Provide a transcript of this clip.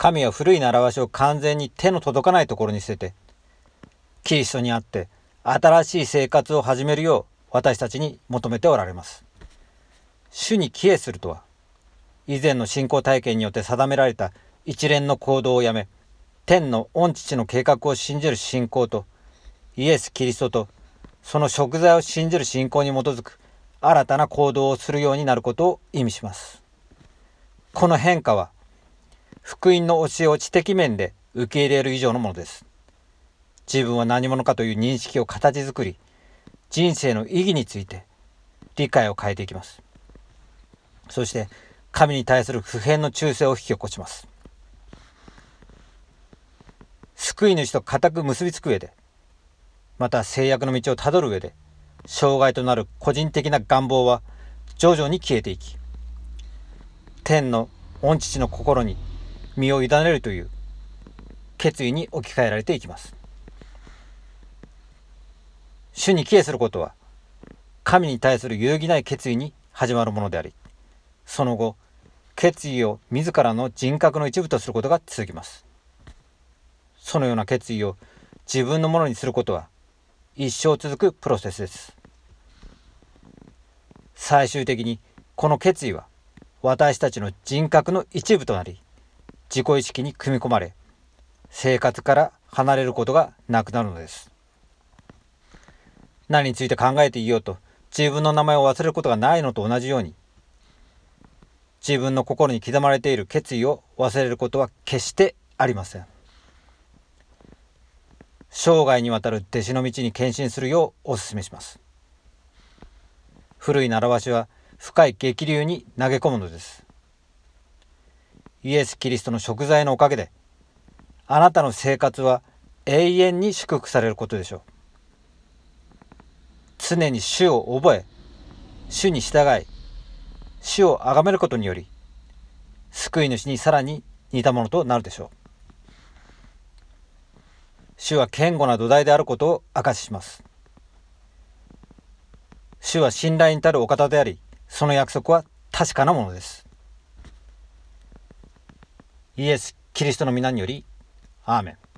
神は古い習わしを完全に手の届かないところに捨てて、キリストにあって新しい生活を始めるよう私たちに求めておられます。主に帰依するとは、以前の信仰体験によって定められた一連の行動をやめ、天の御父の計画を信じる信仰と、イエス・キリストと、その食材を信じる信仰に基づく新たな行動をするようになることを意味します。この変化は、福音の教えを知的面で受け入れる以上のものです。自分は何者かという認識を形作り、人生の意義について理解を変えていきます。そして、神に対する普遍の忠誠を引き起こします。救い主と固く結びつく上で、また制約の道をたどる上で、障害となる個人的な願望は徐々に消えていき、天の御父の心に身を委ねるという決意に置き換えられていきます。主に帰依することは神に対する揺るぎない決意に始まるものでありその後決意を自らの人格の一部とすることが続きますそのような決意を自分のものにすることは一生続くプロセスです最終的にこの決意は私たちの人格の一部となり自己意識に組み込まれ生活から離れることがなくなるのです。何について考えていようと自分の名前を忘れることがないのと同じように自分の心に刻まれている決意を忘れることは決してありません。生涯にわたる弟子の道に献身するようお勧めします。古い習わしは深い激流に投げ込むのです。イエス・キリストの食材のおかげで、あなたの生活は永遠に祝福されることでしょう。常に主を覚え、主に従い、主を崇めることにより、救い主にさらに似たものとなるでしょう。主は堅固な土台であることを明かしします。主は信頼に足るお方であり、その約束は確かなものです。イエス・キリストの皆により、アーメン。